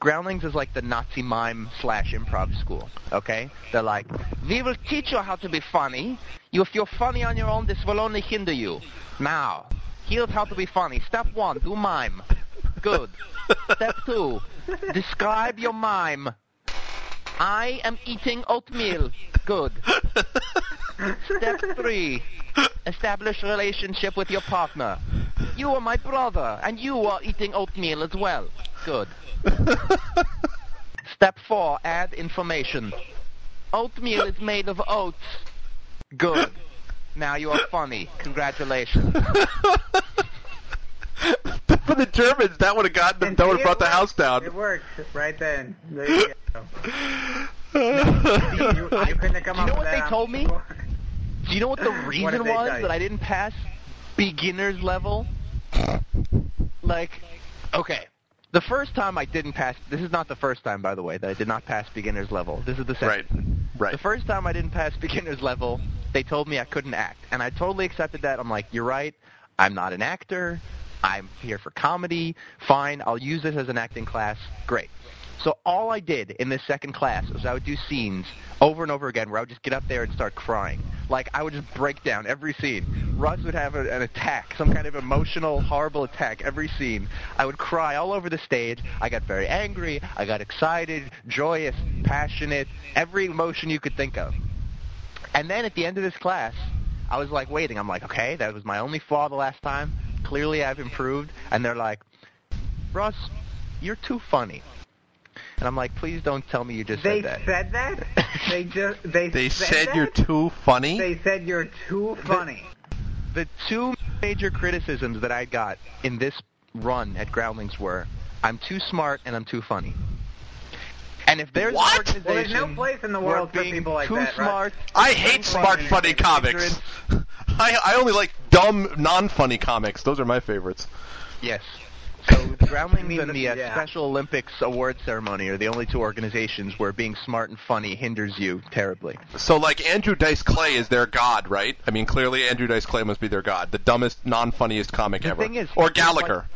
Groundlings is like the Nazi mime slash improv school. Okay, they're like, we will teach you how to be funny. You, if you're funny on your own, this will only hinder you. Now, here's how to be funny. Step one, do mime. Good. Step two, describe your mime. I am eating oatmeal. Good. Step three, establish relationship with your partner. You are my brother, and you are eating oatmeal as well. Good. Step four, add information. Oatmeal is made of oats. Good. Now you are funny. Congratulations. For the Germans, that would have gotten them. That would have brought it the worked. house down. It worked right then. There you go. You, you couldn't have come Do you know up what with they told me? before. Do you know what the reason they was that I didn't pass beginner's level? Like, okay. The first time I didn't pass, this is not the first time, by the way, that I did not pass beginner's level. This is the second. Right. Right. The first time I didn't pass beginner's level, they told me I couldn't act. And I totally accepted that. I'm like, you're right. I'm not an actor. I'm here for comedy. Fine. I'll use this as an acting class. Great. So all I did in this second class was I would do scenes over and over again where I would just get up there and start crying. Like I would just break down every scene. Russ would have a, an attack, some kind of emotional, horrible attack every scene. I would cry all over the stage. I got very angry. I got excited, joyous, passionate, every emotion you could think of. And then at the end of this class, I was like waiting. I'm like, okay, that was my only flaw the last time. Clearly I've improved. And they're like, Russ, you're too funny. And I'm like, please don't tell me you just They said that. said that. They just they. They said, said that? you're too funny. They said you're too funny. the two major criticisms that I got in this run at Groundlings were, I'm too smart and I'm too funny. And if there's What? an Well, there's no place in the world for being people like too that, right? smart, I hate smart, funny comics. I I only like dumb, non-funny comics. Those are my favorites. Yes. So Groundlings mean and the- the uh, yeah. Special Olympics award ceremony are the only two organizations where being smart and funny hinders you terribly. So, like Andrew Dice Clay is their god, right? I mean, clearly Andrew Dice Clay must be their god, the dumbest, non-funniest comic The ever. thing is, or Gallagher.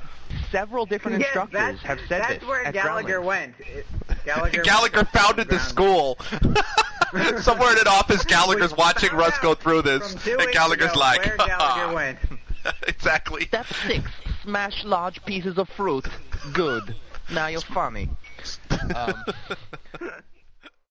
Several different Yes, instructors that's, have said that's this. where at Gallagher Groundlings. went. It- Gallagher, Gallagher went founded the school. Somewhere in an office, Gallagher's We watching Russ go through this, from and Gallagher's like, where Gallagher went. exactly. Step six, smash large pieces of fruit. Good. Now you're funny. Um,